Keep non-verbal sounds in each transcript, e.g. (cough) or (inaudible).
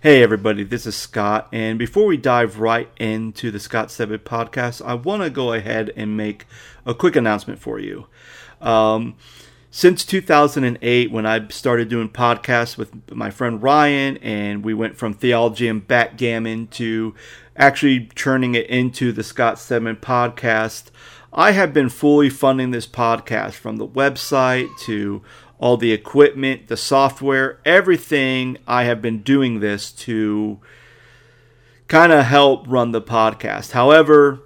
Hey, everybody, this is Scott. And before we dive right into the Scott Stedman podcast, I want to go ahead and make a quick announcement for you. Um, since 2008, when I started doing podcasts with my friend Ryan, and we went from theology and backgammon to actually turning it into the Scott Stedman podcast, I have been fully funding this podcast from the website to all the equipment, the software, everything. I have been doing this to kind of help run the podcast. However,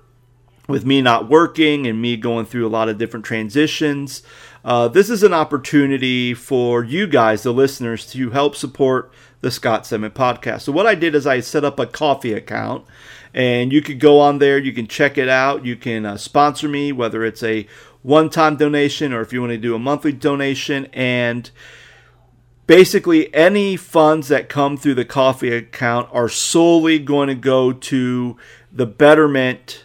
with me not working and me going through a lot of different transitions, uh, this is an opportunity for you guys, the listeners, to help support the Scott Stedman podcast. So, what I did is I set up a Ko-fi account, and you could go on there, you can check it out, you can uh, sponsor me, whether it's a one time donation or if you want to do a monthly donation. And basically, any funds that come through the Ko-fi account are solely going to go to the betterment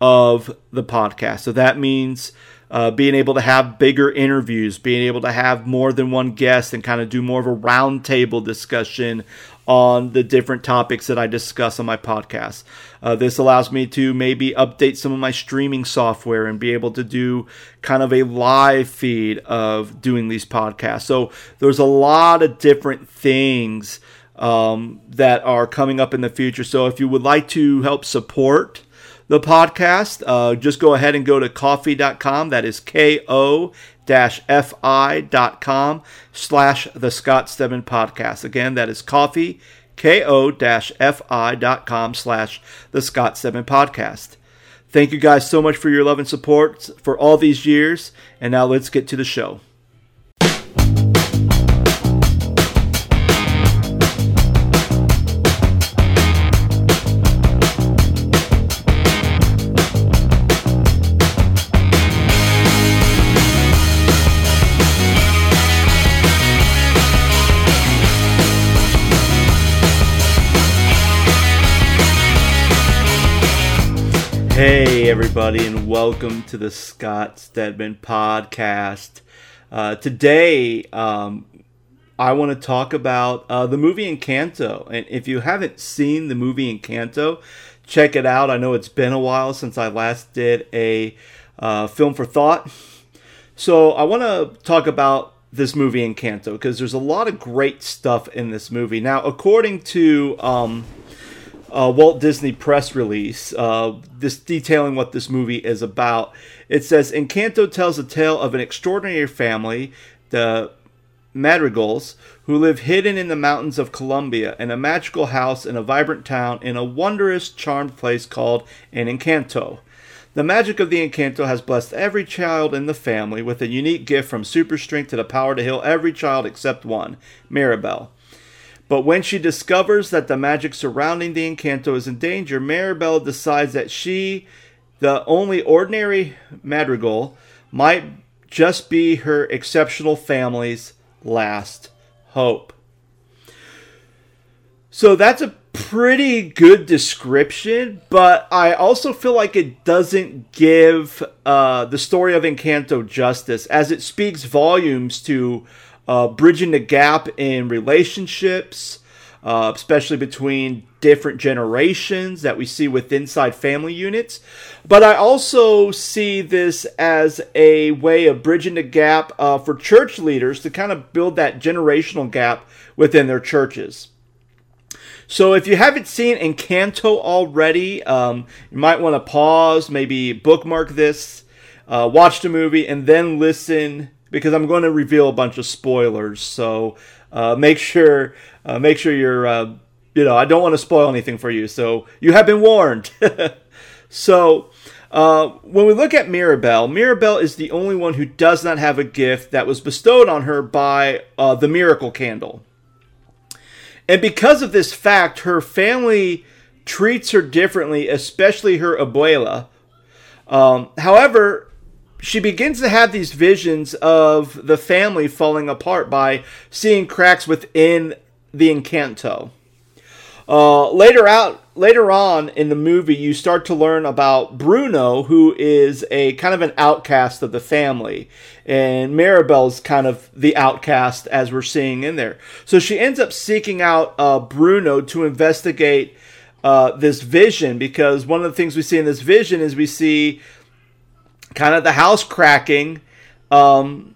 of the podcast. So that means uh, being able to have bigger interviews, being able to have more than one guest, and kind of do more of a roundtable discussion on the different topics that I discuss on my podcast. Uh, this allows me to maybe update some of my streaming software and be able to do kind of a live feed of doing these podcasts. So there's a lot of different things um, that are coming up in the future. So if you would like to help support, the podcast, uh, just go ahead and go to ko-fi.com. That is K-O fi.com slash the Scott Stedman podcast. Again, that is ko-fi, ko-fi.com slash the Scott Stedman podcast. Thank you guys so much for your love and support for all these years. And now let's get to the show. Hey, everybody, and welcome to the Scott Stedman podcast. Uh, today, um, I want to talk about uh, the movie Encanto. And if you haven't seen the movie Encanto, check it out. I know it's been a while since I last did a uh, film for thought. So I want to talk about this movie Encanto because there's a lot of great stuff in this movie. Now, according to. Um, uh, Walt Disney press release, uh, this detailing what this movie is about. It says Encanto tells a tale of an extraordinary family, the Madrigals, who live hidden in the mountains of Colombia in a magical house in a vibrant town in a wondrous, charmed place called an Encanto. The magic of the Encanto has blessed every child in the family with a unique gift from super strength to the power to heal every child except one, Mirabel. But when she discovers that the magic surrounding the Encanto is in danger, Mirabel decides that she, the only ordinary Madrigal, might just be her exceptional family's last hope. So that's a pretty good description, but I also feel like it doesn't give uh, the story of Encanto justice, as it speaks volumes to uh, bridging the gap in relationships, uh, especially between different generations that we see with inside family units. But I also see this as a way of bridging the gap uh, for church leaders to kind of build that generational gap within their churches. So if you haven't seen Encanto already, um, you might want to pause, maybe bookmark this, uh, watch the movie, and then listen because I'm going to reveal a bunch of spoilers. So uh, make sure uh, make sure you're uh, you know I don't want to spoil anything for you. So you have been warned. (laughs) so. Uh, when we look at Mirabel, Mirabel is the only one who does not have a gift that was bestowed on her by uh, the miracle candle. And because of this fact, her family treats her differently, especially her abuela. Um, however, she begins to have these visions of the family falling apart by seeing cracks within the Encanto. Uh, later out, later on in the movie, you start to learn about Bruno, who is a kind of an outcast of the family, and Mirabel's kind of the outcast as we're seeing in there. So she ends up seeking out uh, Bruno to investigate uh, this vision because one of the things we see in this vision is we see kind of the house cracking. Um,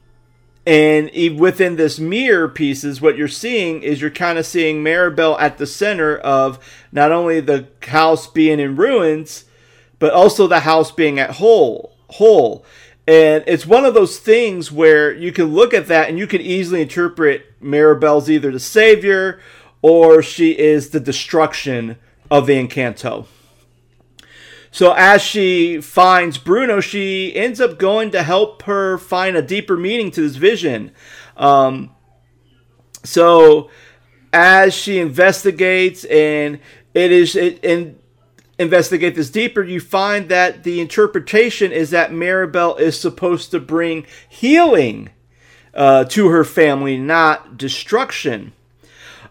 and within this mirror pieces, what you're seeing is you're kind of seeing Mirabel at the center of not only the house being in ruins, but also the house being at whole. Whole. And it's one of those things where you can look at that and you can easily interpret Mirabel's either the savior or she is the destruction of the Encanto. So as she finds Bruno, she ends up going to help her find a deeper meaning to this vision. Um, so as she investigates and it is it, and investigate this deeper, you find that the interpretation is that Mirabel is supposed to bring healing uh, to her family, not destruction.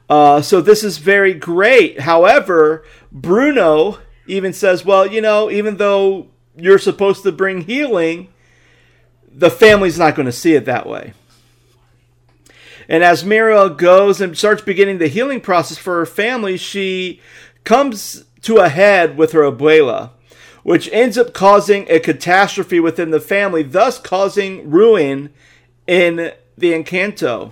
Uh, so this is very great. However, Bruno even says, well, you know, even though you're supposed to bring healing, the family's not going to see it that way. And as Mirabel goes and starts beginning the healing process for her family, she comes to a head with her abuela, which ends up causing a catastrophe within the family, thus causing ruin in the Encanto.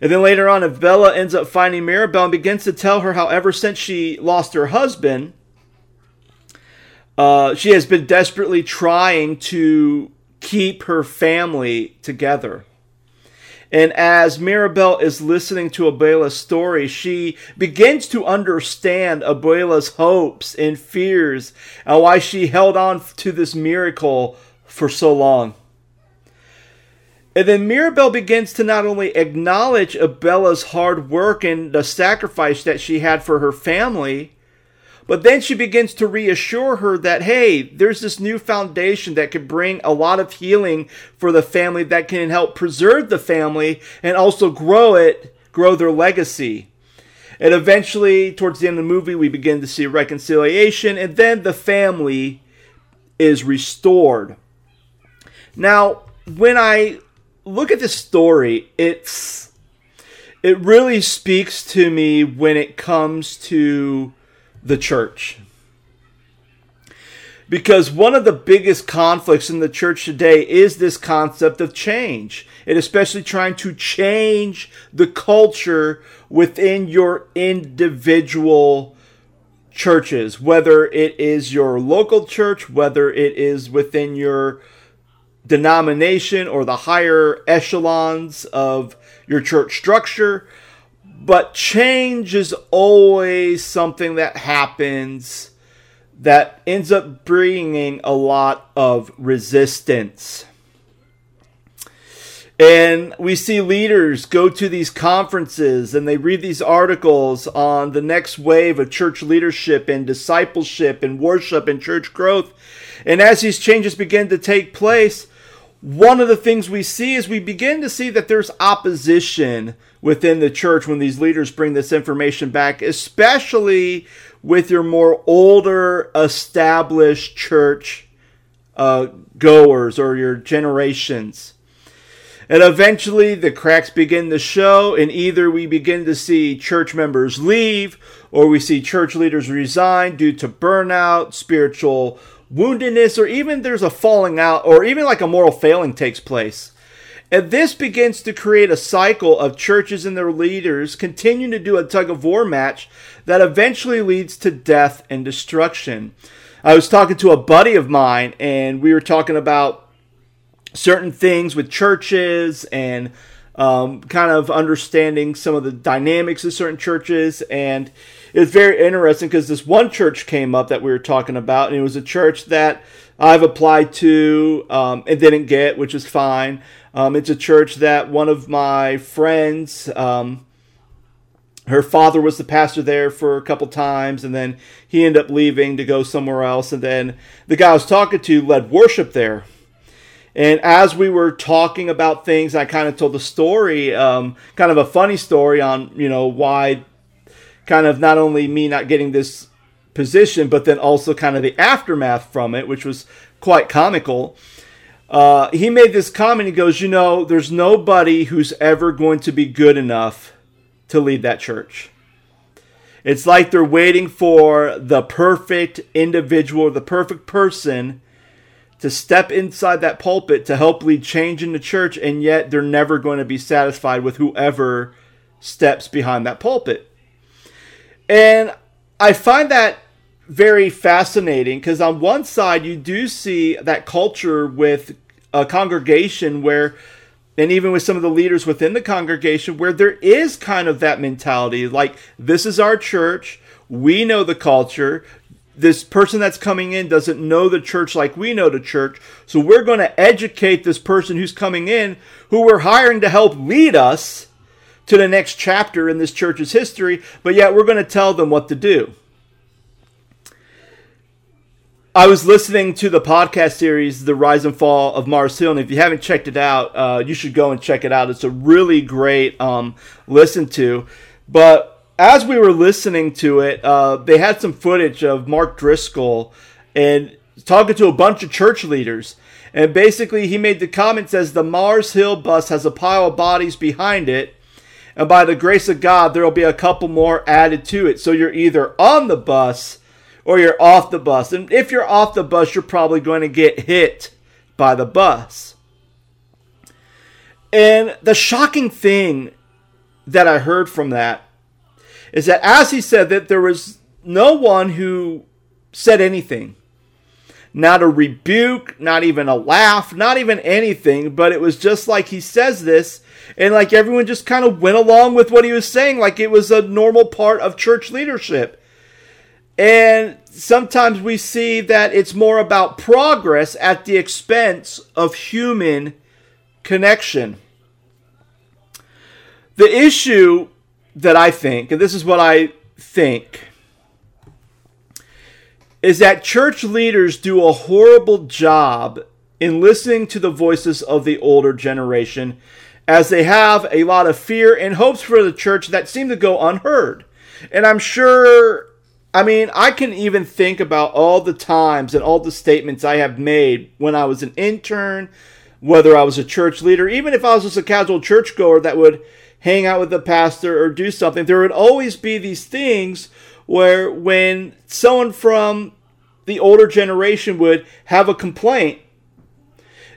And then later on, Abuela ends up finding Mirabel and begins to tell her how ever since she lost her husband, uh, she has been desperately trying to keep her family together. And as Mirabel is listening to Abuela's story, she begins to understand Abuela's hopes and fears and why she held on to this miracle for so long. And then Mirabel begins to not only acknowledge Abuela's hard work and the sacrifice that she had for her family, but then she begins to reassure her that, hey, there's this new foundation that can bring a lot of healing for the family, that can help preserve the family and also grow it, grow their legacy. And eventually, towards the end of the movie, we begin to see reconciliation, and then the family is restored. Now, when I look at this story, it's it really speaks to me when it comes to the church. Because one of the biggest conflicts in the church today is this concept of change, and especially trying to change the culture within your individual churches, whether it is your local church, whether it is within your denomination or the higher echelons of your church structure. But change is always something that happens that ends up bringing a lot of resistance. And we see leaders go to these conferences and they read these articles on the next wave of church leadership and discipleship and worship and church growth. And as these changes begin to take place, one of the things we see is we begin to see that there's opposition within the church when these leaders bring this information back, especially with your more older, established church uh, goers or your generations. And eventually the cracks begin to show, and either we begin to see church members leave or we see church leaders resign due to burnout, spiritual woundedness, or even there's a falling out, or even like a moral failing takes place. And this begins to create a cycle of churches and their leaders continuing to do a tug of war match that eventually leads to death and destruction. I was talking to a buddy of mine, and we were talking about certain things with churches and um, kind of understanding some of the dynamics of certain churches. And it's very interesting because this one church came up that we were talking about, and it was a church that I've applied to um, and didn't get, which is fine. Um, it's a church that one of my friends, um, her father was the pastor there for a couple times, and then he ended up leaving to go somewhere else. And then the guy I was talking to led worship there. And as we were talking about things, I kind of told the story, um, kind of a funny story on, you know, why kind of not only me not getting this position, but then also kind of the aftermath from it, which was quite comical. Uh, he made this comment. He goes, You know, there's nobody who's ever going to be good enough to lead that church. It's like they're waiting for the perfect individual, the perfect person to step inside that pulpit to help lead change in the church, and yet they're never going to be satisfied with whoever steps behind that pulpit. And I find that very fascinating because on one side you do see that culture with a congregation where and even with some of the leaders within the congregation where there is kind of that mentality like this is our church we know the culture this person that's coming in doesn't know the church like we know the church so we're going to educate this person who's coming in who we're hiring to help lead us to the next chapter in this church's history but yet we're going to tell them what to do I was listening to the podcast series, The Rise and Fall of Mars Hill, and if you haven't checked it out, uh, you should go and check it out. It's a really great um, listen to. But as we were listening to it, uh, they had some footage of Mark Driscoll and talking to a bunch of church leaders. And basically, he made the comment says the Mars Hill bus has a pile of bodies behind it, and by the grace of God, there will be a couple more added to it. So you're either on the bus or you're off the bus. And if you're off the bus, you're probably going to get hit by the bus. And the shocking thing that I heard from that is that as he said that there was no one who said anything. Not a rebuke, not even a laugh, not even anything, but it was just like he says this, and like everyone just kind of went along with what he was saying, like it was a normal part of church leadership. And sometimes we see that it's more about progress at the expense of human connection. The issue that I think, and this is what I think, is that church leaders do a horrible job in listening to the voices of the older generation as they have a lot of fear and hopes for the church that seem to go unheard. And I'm sure I mean, I can even think about all the times and all the statements I have made when I was an intern, whether I was a church leader, even if I was just a casual churchgoer that would hang out with the pastor or do something. There would always be these things where when someone from the older generation would have a complaint,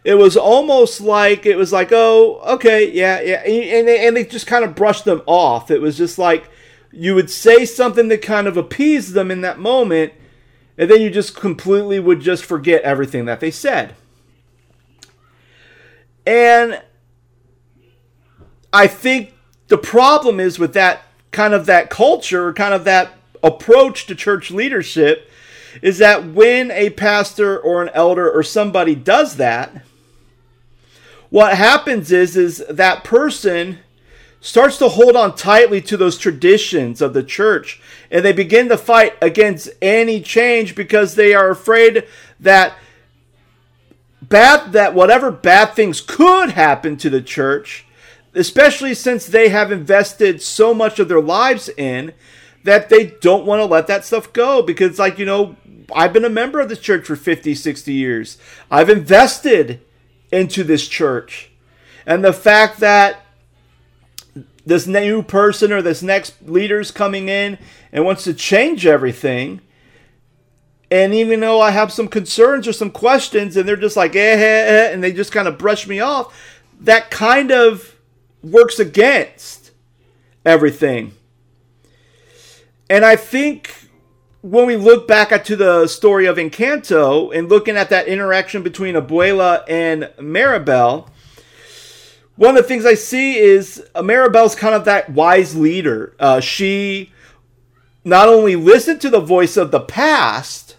it was almost like it was like, oh, okay, yeah, yeah, and they, and they just kind of brushed them off. It was just like you would say something that kind of appeased them in that moment, and then you just completely would just forget everything that they said. And I think the problem is with that kind of that culture, kind of that approach to church leadership, is that when a pastor or an elder or somebody does that, what happens is is that person starts to hold on tightly to those traditions of the church and they begin to fight against any change because they are afraid that bad that whatever bad things could happen to the church especially since they have invested so much of their lives in that they don't want to let that stuff go because like you know I've been a member of this church for 50 60 years I've invested into this church and the fact that this new person or this next leader's coming in and wants to change everything. And even though I have some concerns or some questions, and they're just like, eh, eh, eh, and they just kind of brush me off, that kind of works against everything. And I think when we look back at to the story of Encanto and looking at that interaction between Abuela and Mirabel, one of the things I see is Mirabel's kind of that wise leader. Uh, she not only listened to the voice of the past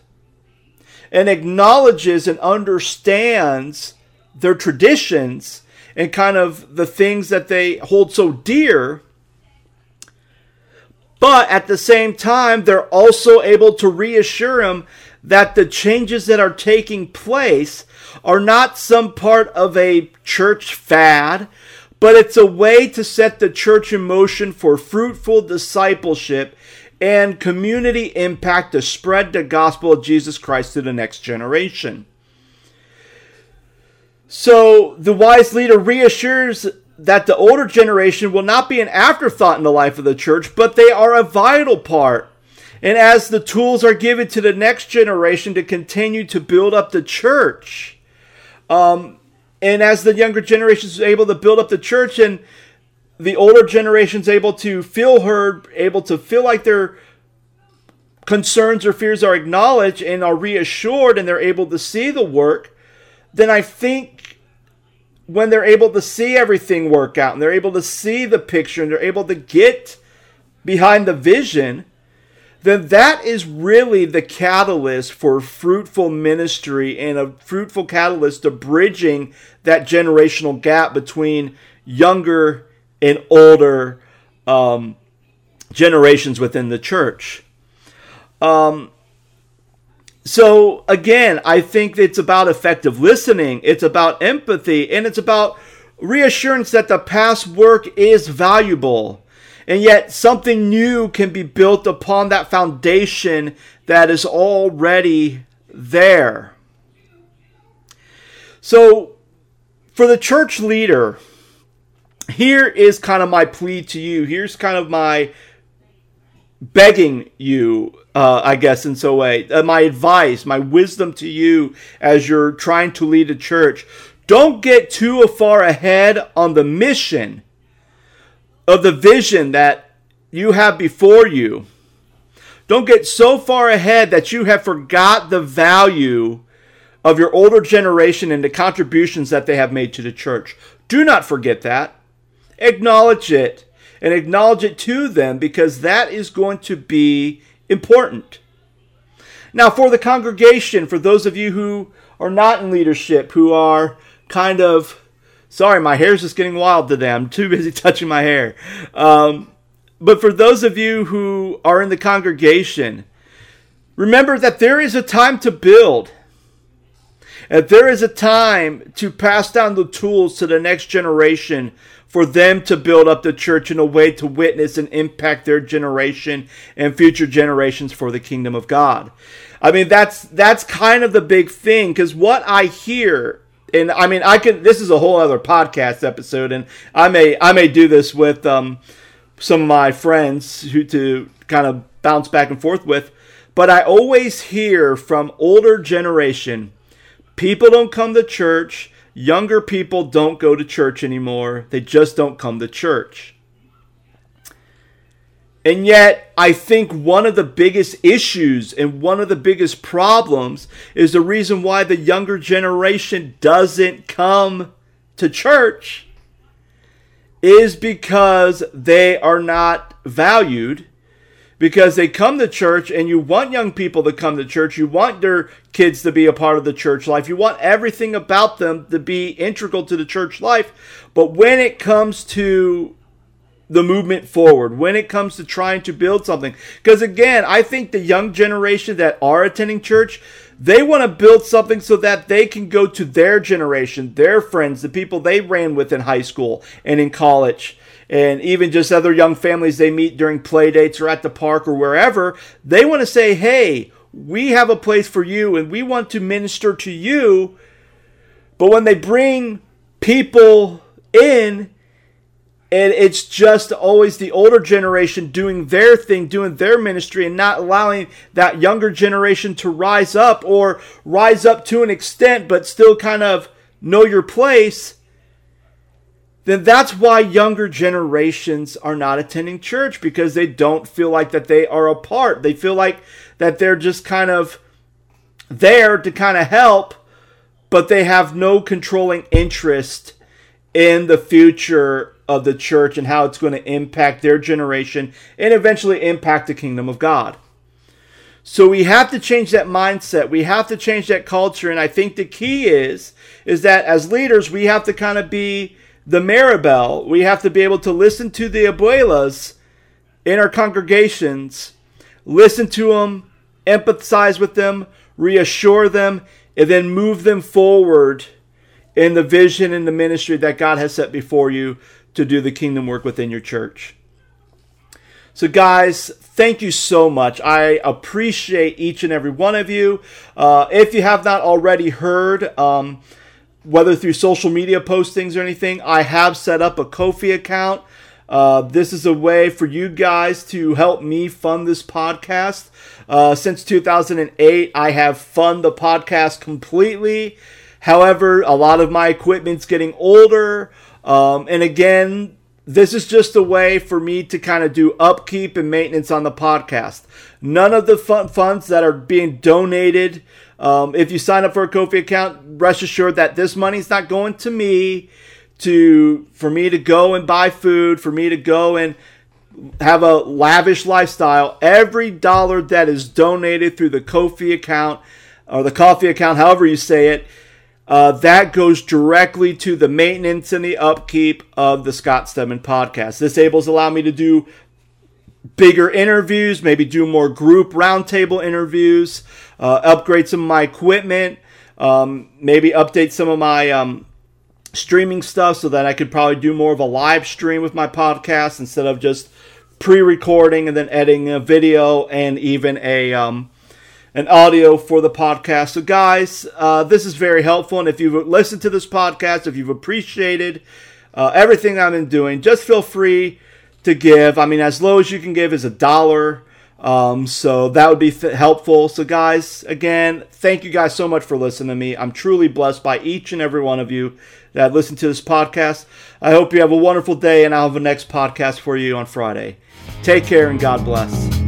and acknowledges and understands their traditions and kind of the things that they hold so dear, but at the same time, they're also able to reassure him that the changes that are taking place are not some part of a church fad, but it's a way to set the church in motion for fruitful discipleship and community impact to spread the gospel of Jesus Christ to the next generation. So the wise leader reassures that the older generation will not be an afterthought in the life of the church, but they are a vital part. And as the tools are given to the next generation to continue to build up the church, um, and as the younger generation is able to build up the church and the older generation is able to feel heard, able to feel like their concerns or fears are acknowledged and are reassured and they're able to see the work, then I think when they're able to see everything work out and they're able to see the picture and they're able to get behind the vision, then that is really the catalyst for fruitful ministry and a fruitful catalyst to bridging that generational gap between younger and older um, generations within the church. Um, so again, I think it's about effective listening, it's about empathy, and it's about reassurance that the past work is valuable. And yet, something new can be built upon that foundation that is already there. So, for the church leader, here is kind of my plea to you. Here's kind of my begging you, uh, I guess, in some way, uh, my advice, my wisdom to you as you're trying to lead a church. Don't get too far ahead on the mission of the vision that you have before you. Don't get so far ahead that you have forgot the value of your older generation and the contributions that they have made to the church. Do not forget that. Acknowledge it and acknowledge it to them because that is going to be important. Now, for the congregation, for those of you who are not in leadership, who are kind of, sorry, my hair's just getting wild today. I'm (laughs) too busy touching my hair. Um, but for those of you who are in the congregation, remember that there is a time to build. And there is a time to pass down the tools to the next generation for them to build up the church in a way to witness and impact their generation and future generations for the kingdom of God. I mean that's that's kind of the big thing cuz what I hear and I mean I can this is a whole other podcast episode and I may I may do this with um, some of my friends who to kind of bounce back and forth with but I always hear from older generation people don't come to church Younger people don't go to church anymore. They just don't come to church. And yet, I think one of the biggest issues and one of the biggest problems is the reason why the younger generation doesn't come to church is because they are not valued because they come to church and you want young people to come to church. You want their kids to be a part of the church life. You want everything about them to be integral to the church life. But when it comes to the movement forward, when it comes to trying to build something, because again, I think the young generation that are attending church, they want to build something so that they can go to their generation, their friends, the people they ran with in high school and in college and even just other young families they meet during play dates or at the park or wherever, they want to say, hey, we have a place for you and we want to minister to you. But when they bring people in, and it's just always the older generation doing their thing, doing their ministry, and not allowing that younger generation to rise up or rise up to an extent, but still kind of know your place then that's why younger generations are not attending church because they don't feel like that they are a part. They feel like that they're just kind of there to kind of help, but they have no controlling interest in the future of the church and how it's going to impact their generation and eventually impact the kingdom of God. So we have to change that mindset. We have to change that culture and I think the key is is that as leaders we have to kind of be the Mirabel, we have to be able to listen to the abuelas in our congregations, listen to them, empathize with them, reassure them, and then move them forward in the vision and the ministry that God has set before you to do the kingdom work within your church. So, guys, thank you so much. I appreciate each and every one of you. Uh, if you have not already heard, um, whether through social media postings or anything, I have set up a Ko-fi account. Uh, this is a way for you guys to help me fund this podcast. Uh, since 2008, I have funded the podcast completely. However, a lot of my equipment's getting older. Um, and again, this is just a way for me to kind of do upkeep and maintenance on the podcast. None of the funds that are being donated, um, if you sign up for a Ko-fi account, rest assured that this money's not going to me to for me to go and buy food, for me to go and have a lavish lifestyle. Every dollar that is donated through the Ko-fi account or the coffee account, however you say it, uh, that goes directly to the maintenance and the upkeep of the Scott Stedman podcast. This able to allow me to do bigger interviews, maybe do more group roundtable interviews, uh, upgrade some of my equipment, um, maybe update some of my um, streaming stuff so that I could probably do more of a live stream with my podcast instead of just pre-recording and then editing a video and even a um, and audio for the podcast. So, guys, uh, this is very helpful. And if you've listened to this podcast, if you've appreciated uh, everything I've been doing, just feel free to give. I mean, as low as you can give is a dollar. Um, so that would be helpful. So, guys, again, thank you guys so much for listening to me. I'm truly blessed by each and every one of you that listen to this podcast. I hope you have a wonderful day, and I'll have a next podcast for you on Friday. Take care and God bless.